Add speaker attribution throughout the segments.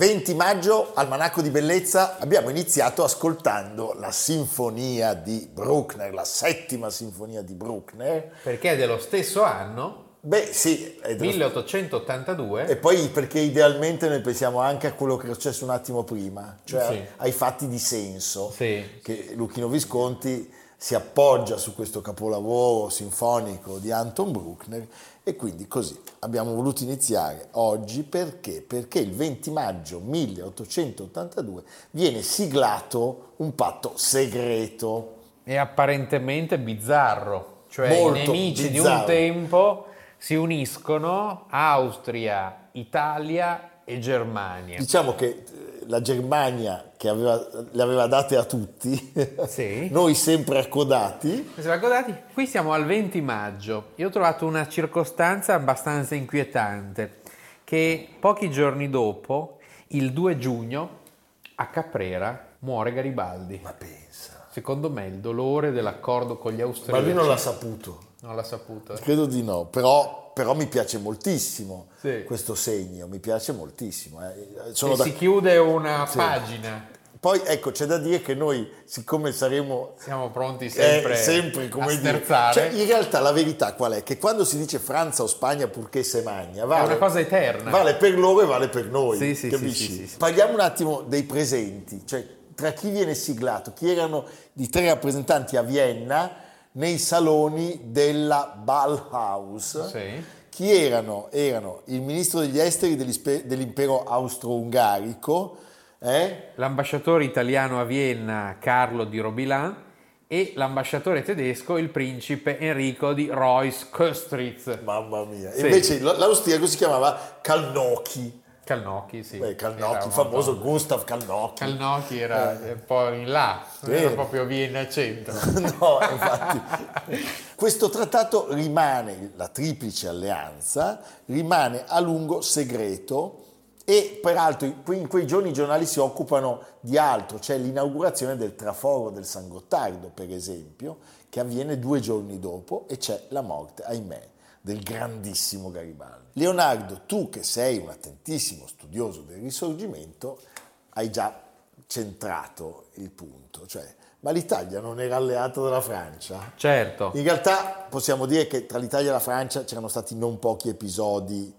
Speaker 1: 20 maggio, al Manacco di Bellezza, abbiamo iniziato ascoltando la sinfonia di Bruckner, la settima sinfonia di Bruckner.
Speaker 2: Perché è dello stesso anno
Speaker 1: Beh, sì.
Speaker 2: 1882.
Speaker 1: E poi perché idealmente noi pensiamo anche a quello che è successo un attimo prima, cioè sì. ai fatti di senso,
Speaker 2: sì.
Speaker 1: che Luchino Visconti si appoggia su questo capolavoro sinfonico di Anton Bruckner e quindi così abbiamo voluto iniziare oggi perché? Perché il 20 maggio 1882 viene siglato un patto segreto.
Speaker 2: E apparentemente bizzarro, cioè Molto i nemici bizzarro. di un tempo si uniscono Austria, Italia e Germania.
Speaker 1: Diciamo che la Germania che aveva, le aveva date a tutti, sì. noi sempre accodati.
Speaker 2: Sempre accodati. Qui siamo al 20 maggio. Io ho trovato una circostanza abbastanza inquietante, che pochi giorni dopo, il 2 giugno, a Caprera muore Garibaldi.
Speaker 1: Ma pensa.
Speaker 2: Secondo me il dolore dell'accordo con gli austriaci.
Speaker 1: Ma lui non l'ha saputo.
Speaker 2: Non l'ha saputo.
Speaker 1: Credo di no, però, però mi piace moltissimo sì. questo segno, mi piace moltissimo.
Speaker 2: Eh. Sono da... si chiude una sì. pagina.
Speaker 1: Poi ecco, c'è da dire che noi, siccome saremo...
Speaker 2: Siamo pronti sempre, eh, sempre come a sterzare.
Speaker 1: Cioè, in realtà la verità qual è? Che quando si dice Francia o Spagna purché se magna, vale,
Speaker 2: è una cosa eterna.
Speaker 1: Vale per loro e vale per noi,
Speaker 2: sì, sì,
Speaker 1: capisci?
Speaker 2: Sì, sì,
Speaker 1: Parliamo un attimo dei presenti, cioè tra chi viene siglato, chi erano i tre rappresentanti a Vienna nei saloni della Ballhaus.
Speaker 2: Sì.
Speaker 1: Chi erano? Erano il ministro degli esteri dell'impero austro-ungarico, eh?
Speaker 2: l'ambasciatore italiano a Vienna Carlo di Robilan e l'ambasciatore tedesco il principe Enrico di Reuss-Köstritz.
Speaker 1: Mamma mia. Sì. Invece l'austriaco si chiamava Kalnocchi.
Speaker 2: Calnocchi, sì. Beh,
Speaker 1: Calnocchi, il famoso molto... Gustav Calnocchi.
Speaker 2: Calnocchi era eh. un po' in là, non era proprio Vienna centro.
Speaker 1: no, infatti. Questo trattato rimane, la triplice alleanza, rimane a lungo segreto e peraltro in quei giorni i giornali si occupano di altro, c'è l'inaugurazione del traforo del San Gottardo, per esempio, che avviene due giorni dopo e c'è la morte, ahimè, del grandissimo Garibaldi. Leonardo, tu che sei un attentissimo studioso del risorgimento, hai già centrato il punto, cioè, ma l'Italia non era alleata della Francia?
Speaker 2: Certo.
Speaker 1: In realtà possiamo dire che tra l'Italia e la Francia c'erano stati non pochi episodi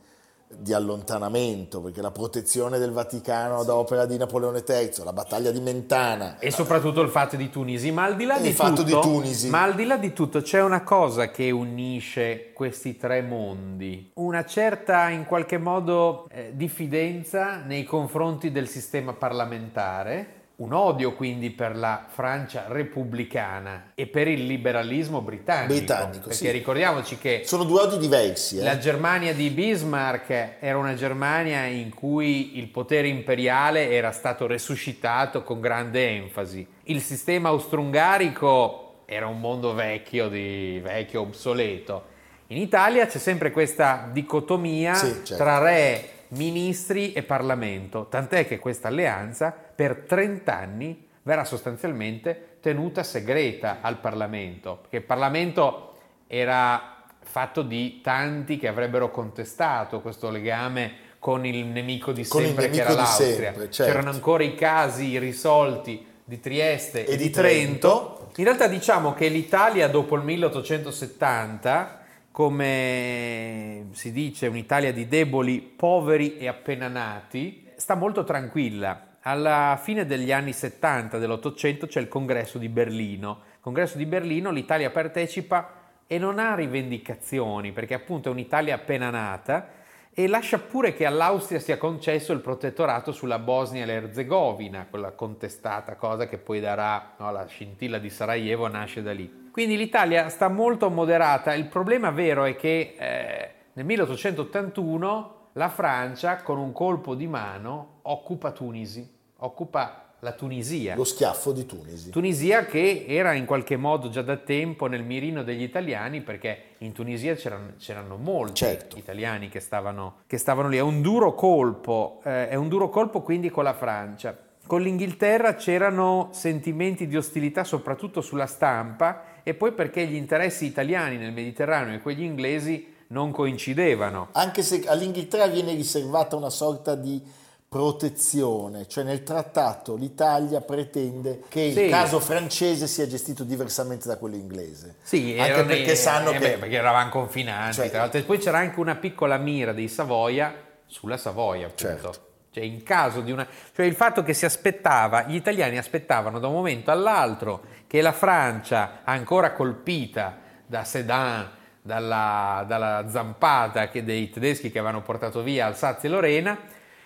Speaker 1: di allontanamento, perché la protezione del Vaticano da opera di Napoleone III, la battaglia di Mentana.
Speaker 2: E soprattutto il fatto di Tunisi. Ma al di là, di tutto,
Speaker 1: di Tunisi.
Speaker 2: ma al di là di tutto c'è una cosa che unisce questi tre mondi, una certa in qualche modo eh, diffidenza nei confronti del sistema parlamentare un odio quindi per la Francia repubblicana e per il liberalismo britannico.
Speaker 1: Britannico,
Speaker 2: perché
Speaker 1: sì.
Speaker 2: ricordiamoci che
Speaker 1: sono due odi diversi. Eh?
Speaker 2: La Germania di Bismarck era una Germania in cui il potere imperiale era stato resuscitato con grande enfasi. Il sistema austro-ungarico era un mondo vecchio, di, vecchio obsoleto. In Italia c'è sempre questa dicotomia sì, certo. tra re ministri e Parlamento, tant'è che questa alleanza per 30 anni verrà sostanzialmente tenuta segreta al Parlamento, perché il Parlamento era fatto di tanti che avrebbero contestato questo legame con il nemico di sempre
Speaker 1: nemico
Speaker 2: che era l'Austria.
Speaker 1: Sempre, certo.
Speaker 2: C'erano ancora i casi irrisolti di Trieste e,
Speaker 1: e
Speaker 2: di
Speaker 1: Trento.
Speaker 2: Trento. In realtà diciamo che l'Italia dopo il 1870 come si dice, un'Italia di deboli, poveri e appena nati, sta molto tranquilla. Alla fine degli anni 70 dell'Ottocento c'è il congresso di Berlino, congresso di Berlino l'Italia partecipa e non ha rivendicazioni, perché appunto è un'Italia appena nata e lascia pure che all'Austria sia concesso il protettorato sulla Bosnia e l'Erzegovina, quella contestata cosa che poi darà no, la scintilla di Sarajevo nasce da lì. Quindi l'Italia sta molto moderata, il problema vero è che eh, nel 1881 la Francia con un colpo di mano occupa Tunisi, occupa la Tunisia.
Speaker 1: Lo schiaffo di Tunisi.
Speaker 2: Tunisia che era in qualche modo già da tempo nel mirino degli italiani perché in Tunisia c'erano, c'erano molti
Speaker 1: Certo.
Speaker 2: italiani che stavano, che stavano lì. È un duro colpo, eh, è un duro colpo quindi con la Francia. Con l'Inghilterra c'erano sentimenti di ostilità soprattutto sulla stampa e poi perché gli interessi italiani nel Mediterraneo e quelli inglesi non coincidevano.
Speaker 1: Anche se all'Inghilterra viene riservata una sorta di protezione, cioè nel trattato l'Italia pretende che
Speaker 2: Sì.
Speaker 1: il caso francese sia gestito diversamente da quello inglese.
Speaker 2: Sì,
Speaker 1: anche perché
Speaker 2: i-
Speaker 1: sanno
Speaker 2: eh
Speaker 1: che
Speaker 2: beh, perché eravamo confinanti.
Speaker 1: Cioè-
Speaker 2: tra l'altro. E poi c'era anche una piccola mira dei Savoia sulla Savoia, appunto.
Speaker 1: Certo.
Speaker 2: Cioè, in caso di una. Cioè, il fatto che si aspettava, gli italiani aspettavano da un momento all'altro che la Francia, ancora colpita da Sedan, dalla, dalla zampata dei tedeschi che avevano portato via Alsazia e Lorena,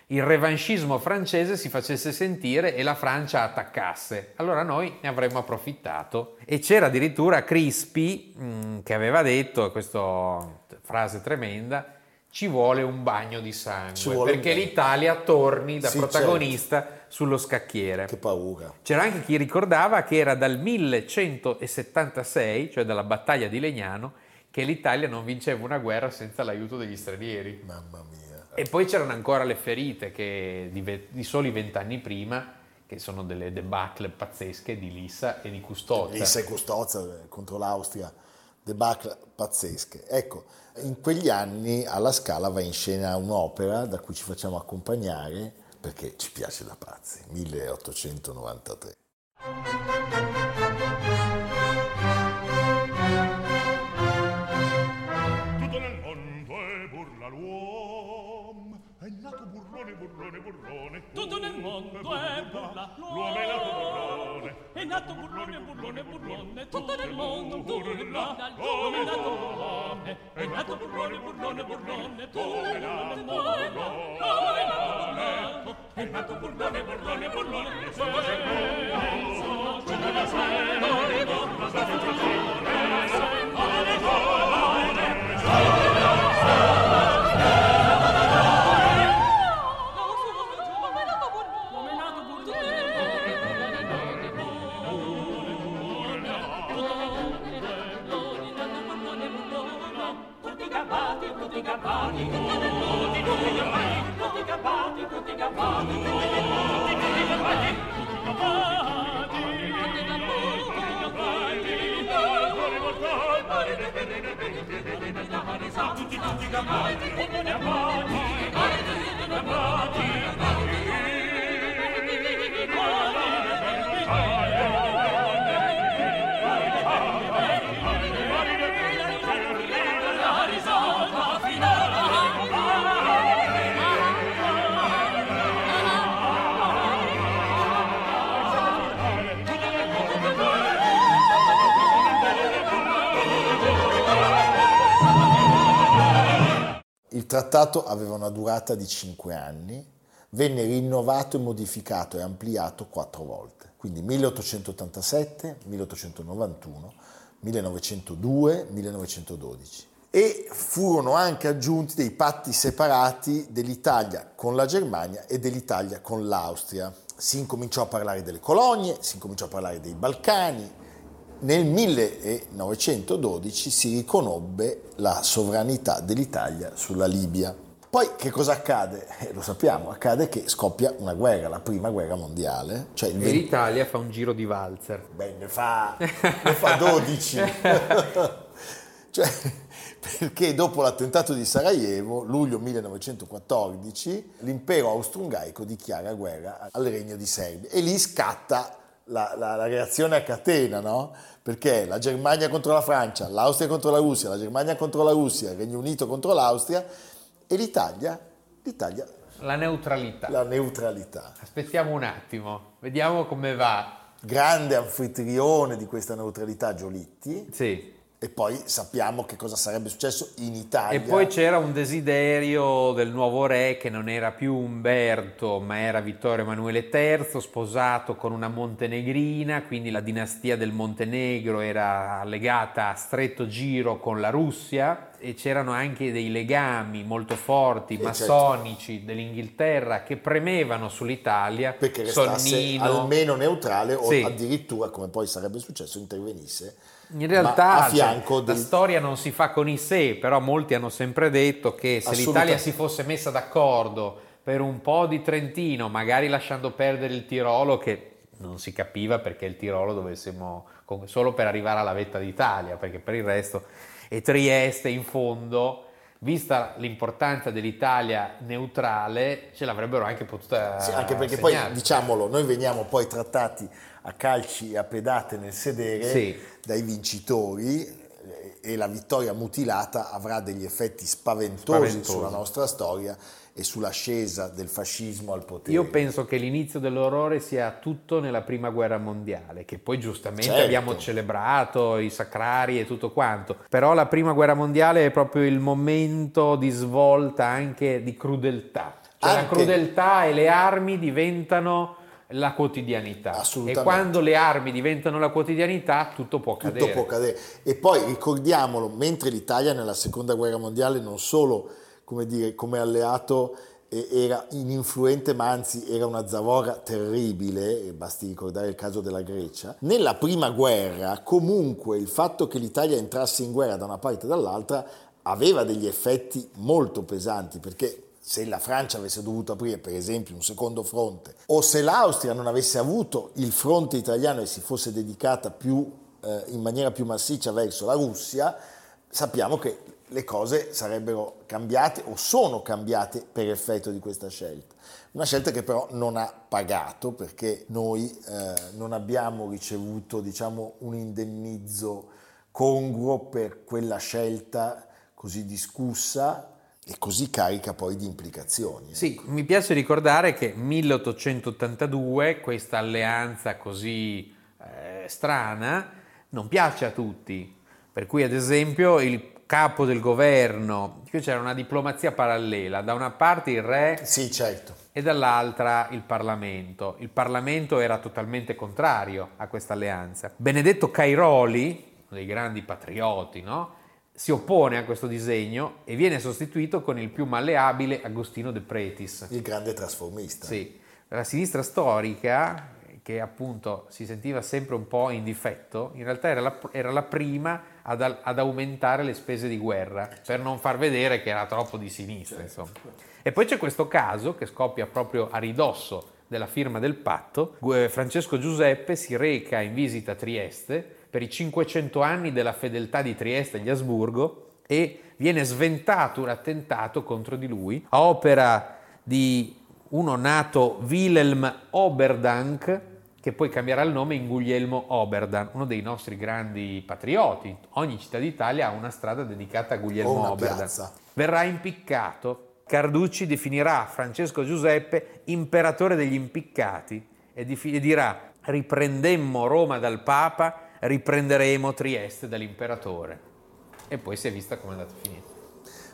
Speaker 2: il revanchismo francese si facesse sentire e la Francia attaccasse. Allora noi ne avremmo approfittato. E c'era addirittura Crispi mh, che aveva detto, questa frase tremenda, ci vuole un bagno di sangue perché
Speaker 1: bagno.
Speaker 2: l'Italia torni da
Speaker 1: Sì,
Speaker 2: protagonista sullo scacchiere.
Speaker 1: che paura.
Speaker 2: C'era anche chi ricordava che era dal 1176, cioè dalla battaglia di Legnano, che l'Italia non vinceva una guerra senza l'aiuto degli stranieri.
Speaker 1: Mamma mia.
Speaker 2: E poi c'erano ancora le ferite che di, ve- di soli vent'anni prima, che sono delle debacle pazzesche di Lissa e di Custozza.
Speaker 1: Lissa e Custozza eh, contro l'Austria, debacle pazzesche. Ecco, in quegli anni alla Scala va in scena un'opera da cui ci facciamo accompagnare perché ci piace da pazzi, 1893.
Speaker 3: nato
Speaker 4: burlone, burlone, burlone, tutto nel mondo burla. Nominato burlone, è nato burlone, burlone, burlone, tutto nel mondo burla. È nato burlone, burlone, burlone, tutto nel mondo burla. Tutti tutti gabbati, tutti gabbati,
Speaker 1: trattato aveva una durata di 5 anni, venne rinnovato e modificato e ampliato quattro volte, quindi 1887, 1891, 1902, 1912. E furono anche aggiunti dei patti separati dell'Italia con la Germania e dell'Italia con l'Austria. Si incominciò a parlare delle colonie, si incominciò a parlare dei Balcani, nel 1912 si riconobbe la sovranità dell'Italia sulla Libia. Poi che cosa accade? Eh, lo sappiamo, accade che scoppia una guerra, la prima guerra mondiale, cioè il
Speaker 2: E
Speaker 1: 20
Speaker 2: l'Italia fa un giro di valzer.
Speaker 1: Beh, ne fa, ne fa 12. cioè, perché dopo l'attentato di Sarajevo, luglio 1914, l'impero austro-ungarico dichiara guerra al regno di Serbia e lì scatta la, la- la reazione a catena, no? Perché la Germania contro la Francia, l'Austria contro la Russia, la Germania contro la Russia, il Regno Unito contro l'Austria e l'Italia, l'Italia
Speaker 2: La neutralità.
Speaker 1: la neutralità.
Speaker 2: Aspettiamo un attimo, vediamo come va
Speaker 1: grande anfitrione di questa neutralità Giolitti.
Speaker 2: Sì.
Speaker 1: E poi sappiamo che cosa sarebbe successo in Italia.
Speaker 2: E poi c'era un desiderio del nuovo re che non era più Umberto, ma era Vittorio Emanuele III, sposato con una montenegrina, quindi la dinastia del Montenegro era legata a stretto giro con la Russia e c'erano anche dei legami molto forti,
Speaker 1: Sì,
Speaker 2: massonici
Speaker 1: certo.
Speaker 2: dell'Inghilterra che premevano sull'Italia.
Speaker 1: perché restasse
Speaker 2: Sonnino.
Speaker 1: almeno neutrale o
Speaker 2: Sì.
Speaker 1: addirittura, come poi sarebbe successo, intervenisse
Speaker 2: In realtà cioè,
Speaker 1: fianco
Speaker 2: la
Speaker 1: del-
Speaker 2: storia non si fa con i sé, però molti hanno sempre detto che se l'Italia si fosse messa d'accordo per un po' di Trentino, magari lasciando perdere il Tirolo, che non si capiva perché il Tirolo dovessimo solo per arrivare alla vetta d'Italia, perché per il resto e Trieste in fondo. Vista l'importanza dell'Italia neutrale, ce l'avrebbero anche potuta
Speaker 1: Sì, anche perché
Speaker 2: segnare.
Speaker 1: poi, diciamolo, noi veniamo poi trattati a calci e a pedate nel sedere
Speaker 2: Sì.
Speaker 1: dai vincitori eh, e la vittoria mutilata avrà degli effetti spaventosi,
Speaker 2: Spaventosi.
Speaker 1: sulla nostra storia e sull'ascesa del fascismo al potere.
Speaker 2: Io penso che l'inizio dell'orrore sia tutto nella prima guerra mondiale, che poi giustamente
Speaker 1: Certo.
Speaker 2: abbiamo celebrato i sacrari e tutto quanto. Però la prima guerra mondiale è proprio il momento di svolta anche di crudeltà. Cioè la
Speaker 1: Anche-
Speaker 2: crudeltà e le armi diventano la quotidianità. E quando le armi diventano la quotidianità, tutto può
Speaker 1: tutto
Speaker 2: cadere.
Speaker 1: può cadere. E poi ricordiamolo, mentre l'Italia nella seconda guerra mondiale non solo come, dire, come alleato era ininfluente, ma anzi era una zavorra terribile, e basti ricordare il caso della Grecia, nella prima guerra comunque il fatto che l'Italia entrasse in guerra da una parte e dall'altra aveva degli effetti molto pesanti, perché se la Francia avesse dovuto aprire per esempio un secondo fronte o se l'Austria non avesse avuto il fronte italiano e si fosse dedicata più, eh, in maniera più massiccia verso la Russia, sappiamo che le cose sarebbero cambiate o sono cambiate per effetto di questa scelta. Una scelta che però non ha pagato perché noi eh, non abbiamo ricevuto diciamo, un indennizzo congruo per quella scelta così discussa e così carica poi di implicazioni.
Speaker 2: Sì, mi piace ricordare che 1882, questa alleanza così eh, strana, non piace a tutti. Per cui, ad esempio, il capo del governo, qui c'era una diplomazia parallela, da una parte il re
Speaker 1: Sì, certo.
Speaker 2: e dall'altra il Parlamento. Il Parlamento era totalmente contrario a questa alleanza. Benedetto Cairoli, uno dei grandi patrioti, no? Si oppone a questo disegno e viene sostituito con il più malleabile Agostino De Pretis.
Speaker 1: Il grande trasformista.
Speaker 2: Sì, la sinistra storica, che appunto si sentiva sempre un po' in difetto, in realtà era la, era la prima ad, ad aumentare le spese di guerra, per non far vedere che era troppo di sinistra. Insomma. E poi c'è questo caso che scoppia proprio a ridosso della firma del patto. Francesco Giuseppe si reca in visita a Trieste per i 500 anni della fedeltà di Trieste agli Asburgo e viene sventato un attentato contro di lui a opera di uno nato Wilhelm Oberdank che poi cambierà il nome in Guglielmo Oberdan, uno dei nostri grandi patrioti. Ogni città d'Italia ha una strada dedicata a Guglielmo Oberdan.
Speaker 1: piazza.
Speaker 2: Verrà impiccato. Carducci definirà Francesco Giuseppe imperatore degli impiccati e, di- e dirà riprendemmo Roma dal Papa, riprenderemo Trieste dall'imperatore. E poi si è vista come è andato a finire.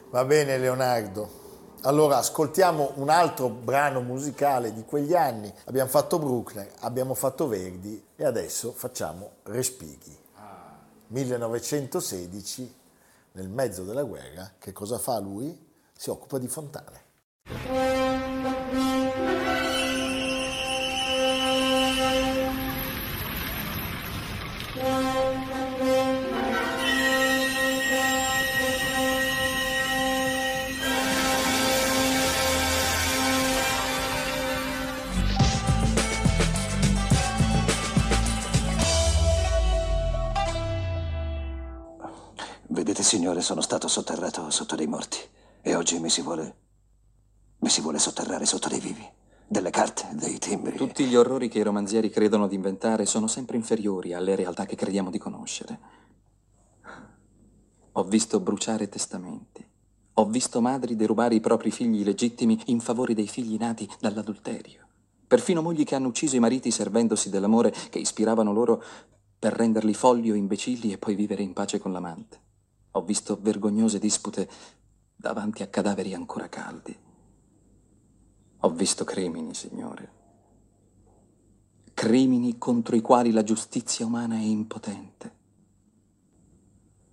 Speaker 1: Va bene Leonardo. Allora ascoltiamo un altro brano musicale di quegli anni. Abbiamo fatto Bruckner, abbiamo fatto Verdi e adesso facciamo Respighi. 1916, nel mezzo della guerra, che cosa fa lui? Si occupa di fontane.
Speaker 5: Signore, sono stato sotterrato sotto dei morti. E oggi mi si vuole. mi si vuole sotterrare sotto dei vivi. Delle carte, dei timbri.
Speaker 6: Tutti gli orrori che i romanzieri credono di inventare sono sempre inferiori alle realtà che crediamo di conoscere. Ho visto bruciare testamenti. Ho visto madri derubare i propri figli legittimi in favore dei figli nati dall'adulterio. Perfino mogli che hanno ucciso i mariti servendosi dell'amore che ispiravano loro per renderli folli o imbecilli e poi vivere in pace con l'amante. Ho visto vergognose dispute davanti a cadaveri ancora caldi. Ho visto crimini, signore. Crimini contro i quali la giustizia umana è impotente.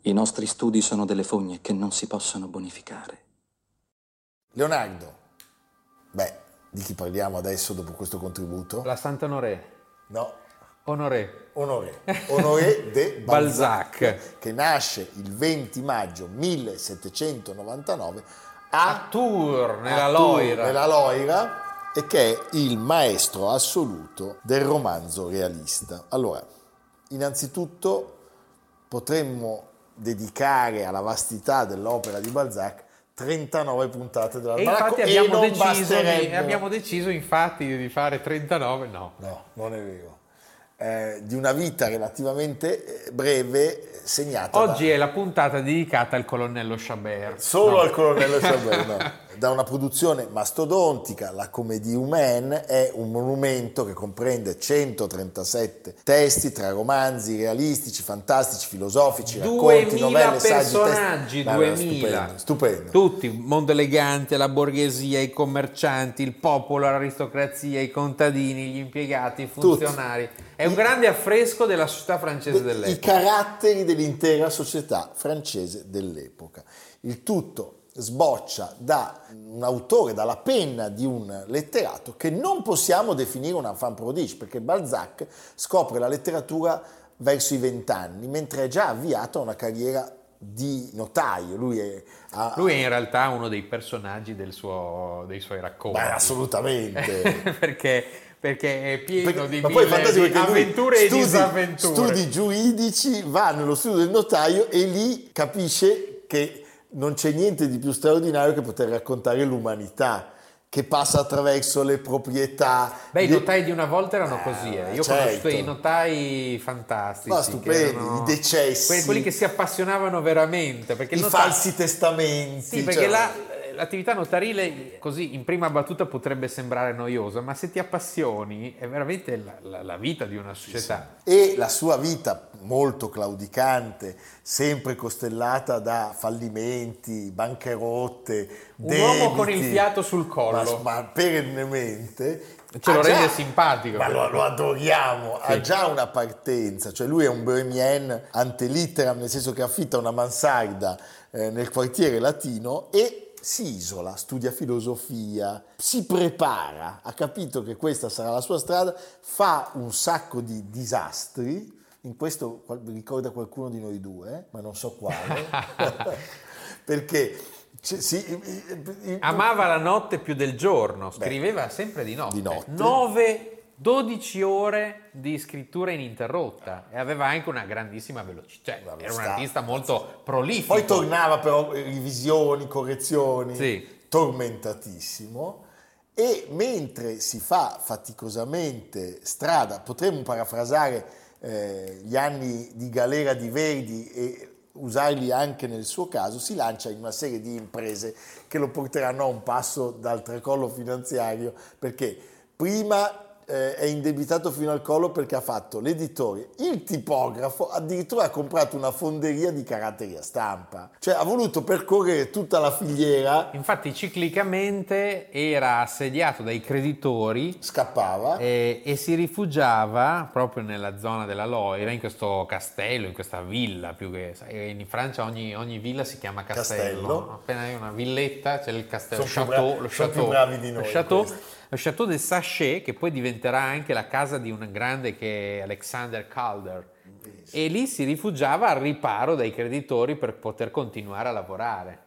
Speaker 6: I nostri studi sono delle fogne che non si possono bonificare.
Speaker 1: Leonardo, beh, di chi parliamo adesso dopo questo contributo?
Speaker 2: La Sant'Onoré.
Speaker 1: No,
Speaker 2: Honoré.
Speaker 1: Honoré, Honoré de Balzac,
Speaker 2: Balzac.
Speaker 1: che nasce il 20 maggio 1799 a,
Speaker 2: A Tours, nella
Speaker 1: a Tours,
Speaker 2: Loira.
Speaker 1: nella Loira, e che è il maestro assoluto del romanzo realista. Allora, innanzitutto potremmo dedicare alla vastità dell'opera di Balzac 39 puntate
Speaker 2: E
Speaker 1: dell'almanacco
Speaker 2: infatti
Speaker 1: e
Speaker 2: abbiamo
Speaker 1: non
Speaker 2: deciso, di, abbiamo deciso infatti di fare 39, no.
Speaker 1: No, non è vero. Eh, di una vita relativamente eh, breve segnata da-
Speaker 2: Oggi è la puntata dedicata al colonnello Chabert.
Speaker 1: solo
Speaker 2: No.
Speaker 1: al colonnello Chabert, no. da una produzione mastodontica, la Comédie Humaine è un monumento che comprende 137 testi tra romanzi realistici, fantastici, filosofici, racconti,
Speaker 2: 2000
Speaker 1: novelle, saggi,
Speaker 2: personaggi,
Speaker 1: testi. No, no,
Speaker 2: 2000.
Speaker 1: stupendo, stupendo.
Speaker 2: Tutti, il mondo elegante, la borghesia, i commercianti, il popolo, l'aristocrazia, i contadini, gli impiegati, i funzionari. È un grande affresco della società francese
Speaker 1: I
Speaker 2: dell'epoca.
Speaker 1: caratteri dell'intera società francese dell'epoca. Il tutto sboccia da un autore, dalla penna di un letterato che non possiamo definire un enfant prodige, perché Balzac scopre la letteratura verso i vent'anni, mentre è già avviato a una carriera di notaio. Lui è... ha-
Speaker 2: Lui è in realtà uno dei personaggi del suo- dei suoi racconti.
Speaker 1: Beh, assolutamente.
Speaker 2: perché, perché è pieno
Speaker 1: Perché-
Speaker 2: di mille di avventure
Speaker 1: studi,
Speaker 2: e disavventure.
Speaker 1: studi giuridici, va nello studio del notaio e lì capisce che non c'è niente di più straordinario che poter raccontare l'umanità che passa attraverso le proprietà.
Speaker 2: Beh, i notai di una volta erano
Speaker 1: Eh,
Speaker 2: così, eh. io
Speaker 1: certo.
Speaker 2: conosciuto i notai fantastici. Che
Speaker 1: stupendi,
Speaker 2: erano-
Speaker 1: i decessi.
Speaker 2: Quelli, quelli che si appassionavano veramente.
Speaker 1: I
Speaker 2: notaio-
Speaker 1: falsi testamenti.
Speaker 2: Sì, perché
Speaker 1: cioè-
Speaker 2: la- l'attività notarile così in prima battuta potrebbe sembrare noiosa, ma se ti appassioni è veramente la, la- la vita di una società.
Speaker 1: e la sua vita molto claudicante, sempre costellata da fallimenti, bancarotte,
Speaker 2: Un uomo con
Speaker 1: debiti,
Speaker 2: il fiato sul collo.
Speaker 1: ma, ma perennemente.
Speaker 2: Ce lo
Speaker 1: ha
Speaker 2: rende simpatico.
Speaker 1: Ma lo, lo adoriamo, ha già una partenza, cioè lui è un bohemien ante litteram, nel senso che affitta una mansarda eh, nel quartiere latino e si isola, studia filosofia, si prepara, ha capito che questa sarà la sua strada, fa un sacco di disastri, in questo ricorda qualcuno di noi due, ma non so quale, perché c- si- i- i-
Speaker 2: Amava la notte più del giorno, scriveva sempre di notte.
Speaker 1: Di notte.
Speaker 2: 9 12 ore di scrittura ininterrotta e aveva anche una grandissima velocità, cioè era un
Speaker 1: sta-
Speaker 2: artista molto prolifico.
Speaker 1: Poi tornava però eh, revisioni, correzioni,
Speaker 2: Sì.
Speaker 1: tormentatissimo. E mentre si fa faticosamente strada, potremmo parafrasare eh, gli anni di galera di Verdi e usarli anche nel suo caso, si lancia in una serie di imprese che lo porteranno a un passo dal tracollo finanziario, perché prima eh, è indebitato fino al collo perché ha fatto l'editore, il tipografo, addirittura ha comprato una fonderia di caratteri a stampa, cioè ha voluto percorrere tutta la filiera,
Speaker 2: Infatti ciclicamente era assediato dai creditori
Speaker 1: scappava.
Speaker 2: e, e si rifugiava proprio nella zona della Loira, in questo castello, in questa villa, più che in Francia ogni, ogni villa si chiama castello.
Speaker 1: Castello.
Speaker 2: Appena hai una villetta c'è il castello,
Speaker 1: Sono più
Speaker 2: chateau,
Speaker 1: bra-
Speaker 2: lo
Speaker 1: sono più
Speaker 2: chateau,
Speaker 1: bravi di noi
Speaker 2: lo chateau de Sachet, che poi diventerà anche la casa di un grande che è Alexander Calder. E lì si rifugiava al riparo dai creditori per poter continuare a lavorare.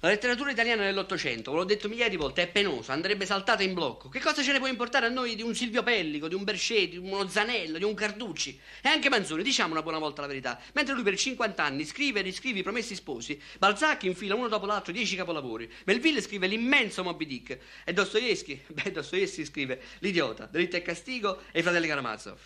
Speaker 7: La letteratura italiana dell'Ottocento, ve l'ho detto migliaia di volte, è penosa, andrebbe saltata in blocco. Che cosa ce ne può importare a noi di un Silvio Pellico, di un Bercetti, di uno Zanello, di un Carducci? E anche Manzoni, diciamo una buona volta la verità. Mentre lui per 50 anni scrive e riscrive i Promessi Sposi, Balzac infila uno dopo l'altro 10 capolavori, Melville scrive l'immenso Moby Dick, e Dostoevsky, beh, Dostoevsky scrive L'idiota, Delitto e Castigo e i fratelli Karamazov.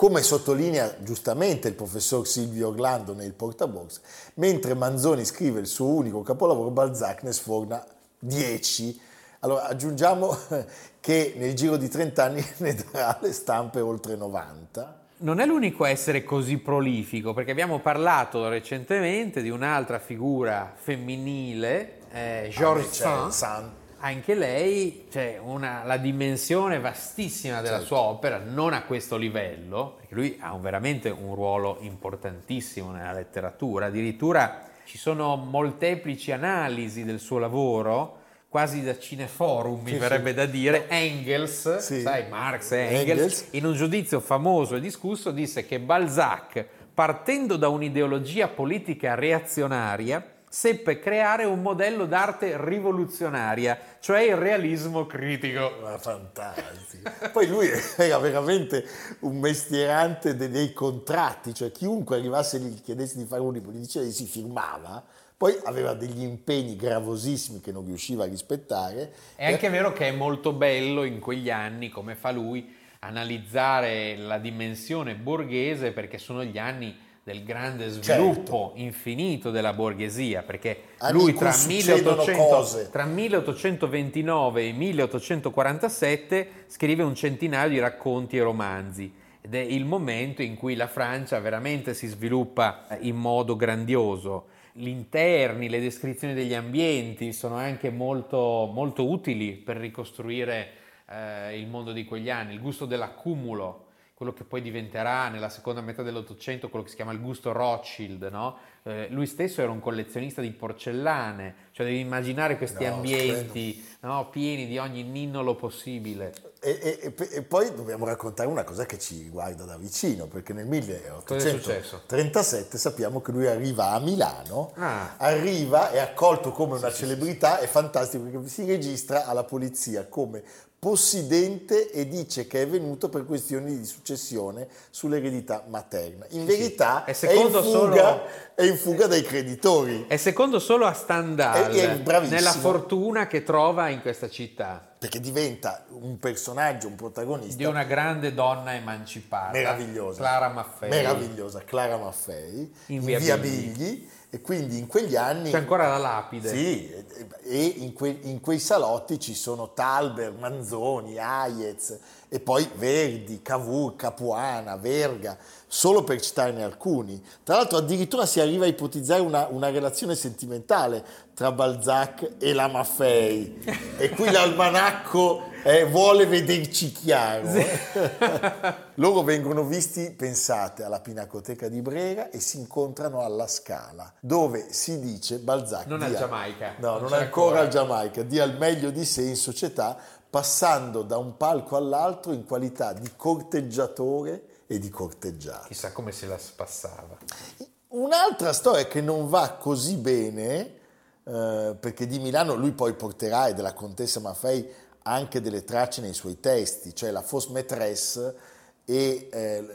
Speaker 1: Come sottolinea giustamente il professor Silvio Orlando nel Portabox, mentre Manzoni scrive il suo unico capolavoro, Balzac ne sforna 10 Allora, aggiungiamo che nel giro di 30 anni ne darà le stampe oltre 90.
Speaker 2: Non è l'unico a essere così prolifico, perché abbiamo parlato recentemente di un'altra figura femminile, eh, Georges
Speaker 1: Ah, c'è
Speaker 2: Sand. Anche lei, cioè una- la dimensione vastissima della
Speaker 1: Certo.
Speaker 2: sua opera, non a questo livello, perché lui ha un- veramente un ruolo importantissimo nella letteratura, addirittura ci sono molteplici analisi del suo lavoro, quasi da cineforum mi
Speaker 1: Sì,
Speaker 2: verrebbe
Speaker 1: sì.
Speaker 2: da dire, Engels,
Speaker 1: Sì.
Speaker 2: sai Marx e Engels,
Speaker 1: Engels.
Speaker 2: in un giudizio famoso e discusso disse che Balzac, partendo da un'ideologia politica reazionaria, seppe creare un modello d'arte rivoluzionaria, cioè il realismo critico.
Speaker 1: Ma fantastico. Poi lui era veramente un mestierante de- dei contratti, cioè chiunque arrivasse e gli chiedesse di fare un libro, gli diceva di si firmava, poi aveva degli impegni gravosissimi che non riusciva a rispettare.
Speaker 2: È anche vero che è molto bello in quegli anni, come fa lui, analizzare la dimensione borghese perché sono gli anni del grande sviluppo infinito della borghesia, perché
Speaker 1: Certo. Anni
Speaker 2: lui tra,
Speaker 1: succedono
Speaker 2: 1800
Speaker 1: cose.
Speaker 2: tra 1829 e 1847 scrive un centinaio di racconti e romanzi ed è il momento in cui la Francia veramente si sviluppa in modo grandioso. Gli interni, le descrizioni degli ambienti sono anche molto, molto utili per ricostruire eh, il mondo di quegli anni, il gusto dell'accumulo, quello che poi diventerà nella seconda metà dell'Ottocento quello che si chiama il gusto Rothschild, no? Eh, lui stesso era un collezionista di porcellane, cioè devi immaginare questi
Speaker 1: No,
Speaker 2: ambienti no, pieni di ogni ninnolo possibile.
Speaker 1: E, e- e poi dobbiamo raccontare una cosa che ci riguarda da vicino, perché nel
Speaker 2: Cosa è successo?
Speaker 1: 1837 sappiamo che lui arriva a Milano,
Speaker 2: Ah.
Speaker 1: arriva, è accolto come una celebrità, è fantastico perché si registra alla polizia come possidente e dice che è venuto per questioni di successione sull'eredità materna. In verità
Speaker 2: E
Speaker 1: è, in fuga,
Speaker 2: solo-
Speaker 1: è in fuga dai creditori.
Speaker 2: È secondo solo a Stendhal,
Speaker 1: È- è
Speaker 2: nella fortuna che trova in questa città,
Speaker 1: perché diventa un personaggio, un protagonista
Speaker 2: di una grande donna emancipata,
Speaker 1: meravigliosa,
Speaker 2: Clara Maffei.
Speaker 1: meravigliosa, Clara Maffei,
Speaker 2: In
Speaker 1: in
Speaker 2: via
Speaker 1: via,
Speaker 2: Bigli.
Speaker 1: Bigli, e quindi in quegli anni...
Speaker 2: C'è ancora la lapide.
Speaker 1: Sì, e- in, que- in quei salotti ci sono Talber, Manzoni, Hayez e poi Verdi, Cavour, Capuana, Verga, solo per citarne alcuni. Tra l'altro addirittura si arriva a ipotizzare una, una relazione sentimentale tra Balzac e la Maffei e qui l'almanacco eh, vuole vederci chiaro. Loro vengono visti, pensate, alla Pinacoteca di Brera e si incontrano alla Scala, dove si dice Balzac...
Speaker 2: Non al Giamaica,
Speaker 1: No,
Speaker 2: non
Speaker 1: non, ancora. al Giamaica, dia il meglio di sé in società, passando da un palco all'altro in qualità di corteggiatore e di corteggiato.
Speaker 2: Chissà come se la spassava.
Speaker 1: Un'altra storia che non va così bene, eh, perché di Milano lui poi porterà e della contessa Maffei anche delle tracce nei suoi testi, cioè la Fausse Maîtresse e, eh,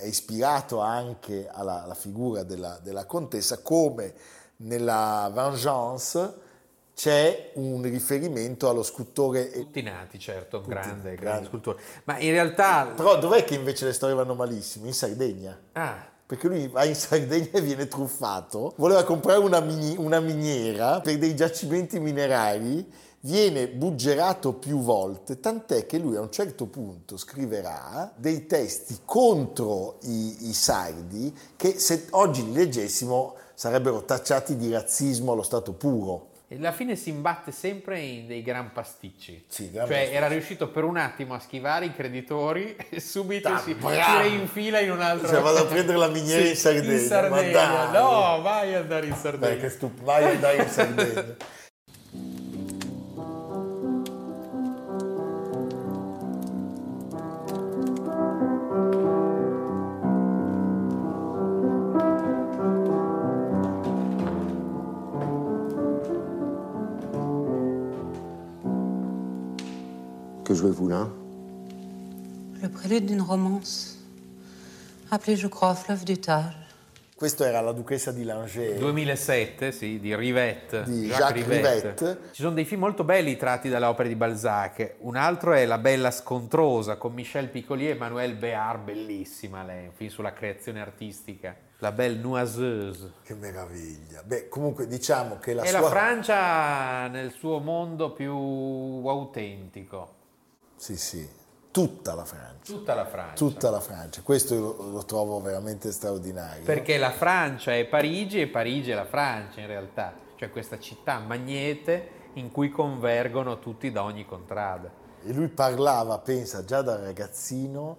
Speaker 1: è ispirato anche alla, alla figura della, della contessa, come nella Vengeance c'è un riferimento allo scultore.
Speaker 2: Tutti nati, certo, un grande, grande
Speaker 1: grande.
Speaker 2: scultore. Ma in realtà...
Speaker 1: Però dov'è che invece le storie vanno malissimo? In Sardegna.
Speaker 2: Ah,
Speaker 1: Perché lui va in Sardegna e viene truffato, voleva comprare una, mini- una miniera per dei giacimenti minerari, viene buggerato più volte, tant'è che lui a un certo punto scriverà dei testi contro i, i sardi che se oggi li leggessimo sarebbero tacciati di razzismo allo stato puro.
Speaker 2: e alla fine si imbatte sempre in dei gran pasticci.
Speaker 1: Sì, gran
Speaker 2: cioè
Speaker 1: pasticci.
Speaker 2: era riuscito per un attimo a schivare i creditori e subito
Speaker 1: Ah,
Speaker 2: si, si
Speaker 1: bravo!
Speaker 2: reinfila in un altro...
Speaker 1: Cioè, vado a prendere la miniera in Sardegna,
Speaker 2: In Sardegna.
Speaker 1: ma dai!
Speaker 2: No, vai ad andare in Sardegna.
Speaker 1: Beh, che stupido, vai ad andare in Sardegna.
Speaker 8: Que jouez-vous là
Speaker 9: Le prélude d'une romance, appelée, je crois, Fleuve du Tage.
Speaker 1: Questo era la duchessa di Langeais.
Speaker 2: 2007, sì, di Rivette.
Speaker 1: Di Jacques Rivette.
Speaker 2: Ci sono dei film molto belli tratti dalle opere di Balzac. Un altro è La bella scontrosa con Michel Piccolier e Manuel Béard, bellissima lei, un film sulla creazione artistica. La belle noiseuse.
Speaker 1: Che meraviglia. Beh, comunque diciamo che la
Speaker 2: È
Speaker 1: sua...
Speaker 2: la Francia nel suo mondo più autentico.
Speaker 1: Sì, sì, tutta la Francia.
Speaker 2: Tutta la Francia.
Speaker 1: Tutta la Francia. Questo lo, lo trovo veramente straordinario.
Speaker 2: Perché la Francia è Parigi e Parigi è la Francia in realtà. Cioè questa città magnete in cui convergono tutti da ogni contrada.
Speaker 1: E lui parlava, pensa, già da ragazzino,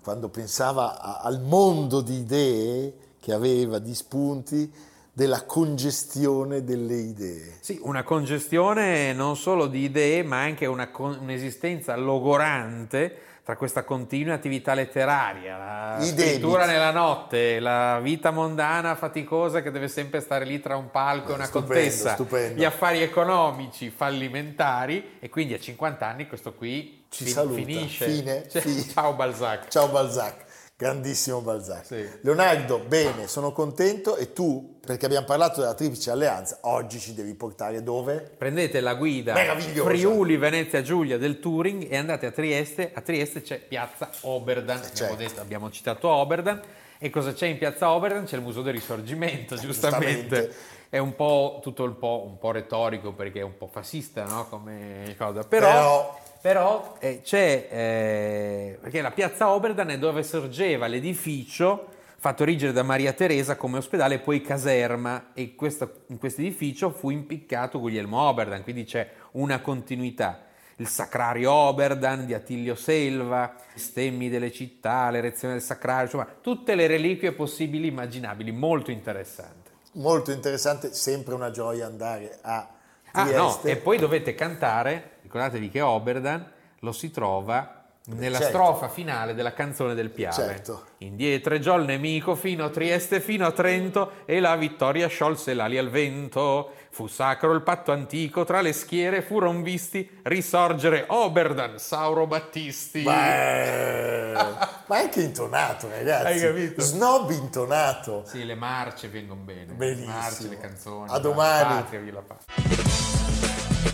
Speaker 1: quando pensava a- al mondo di idee che aveva, di spunti, della congestione delle idee.
Speaker 2: Sì, una congestione non solo di idee, ma anche una un'esistenza logorante tra questa continua attività letteraria, la
Speaker 1: I
Speaker 2: scrittura
Speaker 1: debiti.
Speaker 2: nella notte, la vita mondana faticosa che deve sempre stare lì tra un palco e una
Speaker 1: Stupendo,
Speaker 2: contessa,
Speaker 1: stupendo.
Speaker 2: gli affari economici fallimentari e quindi a 50 anni questo qui
Speaker 1: Ci
Speaker 2: fin-
Speaker 1: saluta.
Speaker 2: finisce.
Speaker 1: Fine,
Speaker 2: Cioè,
Speaker 1: fine.
Speaker 2: Ciao Balzac.
Speaker 1: Ciao Balzac, grandissimo Balzac.
Speaker 2: Sì.
Speaker 1: Leonardo, bene, sono contento e tu, perché abbiamo parlato della triplice alleanza, oggi ci devi portare dove?
Speaker 2: Prendete la guida. Friuli Venezia Giulia del Touring e andate a Trieste. A Trieste c'è Piazza Oberdan. Abbiamo,
Speaker 1: certo.
Speaker 2: detto- abbiamo citato Oberdan. E cosa c'è in Piazza Oberdan? C'è il Museo del Risorgimento, giustamente.
Speaker 1: Eh, giustamente.
Speaker 2: È un po' tutto un po', un po' retorico perché è un po' fascista, no? Come cosa. Però,
Speaker 1: Però-
Speaker 2: però, eh, c'è eh, perché la Piazza Oberdan è dove sorgeva l'edificio fatto erigere da Maria Teresa come ospedale e poi caserma e questo- in questo edificio fu impiccato Guglielmo Oberdan, quindi c'è una continuità. Il sacrario Oberdan di Attilio Selva, i stemmi delle città, l'erezione del sacrario, insomma tutte le reliquie possibili e immaginabili, molto interessante.
Speaker 1: Molto interessante, sempre una gioia andare a
Speaker 2: Ah
Speaker 1: Trieste.
Speaker 2: no, e poi dovete cantare, ricordatevi che Oberdan lo si trova nella
Speaker 1: Certo.
Speaker 2: strofa finale della canzone del Piave.
Speaker 1: Certo.
Speaker 2: Indietreggiò il nemico fino a Trieste, fino a Trento, e la vittoria sciolse l'ali al vento. Fu sacro il patto antico, tra le schiere furon visti risorgere Oberdan, Sauro Battisti.
Speaker 1: Beh, ma è anche intonato, ragazzi.
Speaker 2: Hai capito?
Speaker 1: Snob intonato.
Speaker 2: Sì, le marce vengono bene.
Speaker 1: Benissimo.
Speaker 2: Le marce, le canzoni.
Speaker 1: A domani.
Speaker 2: La patria, la patria.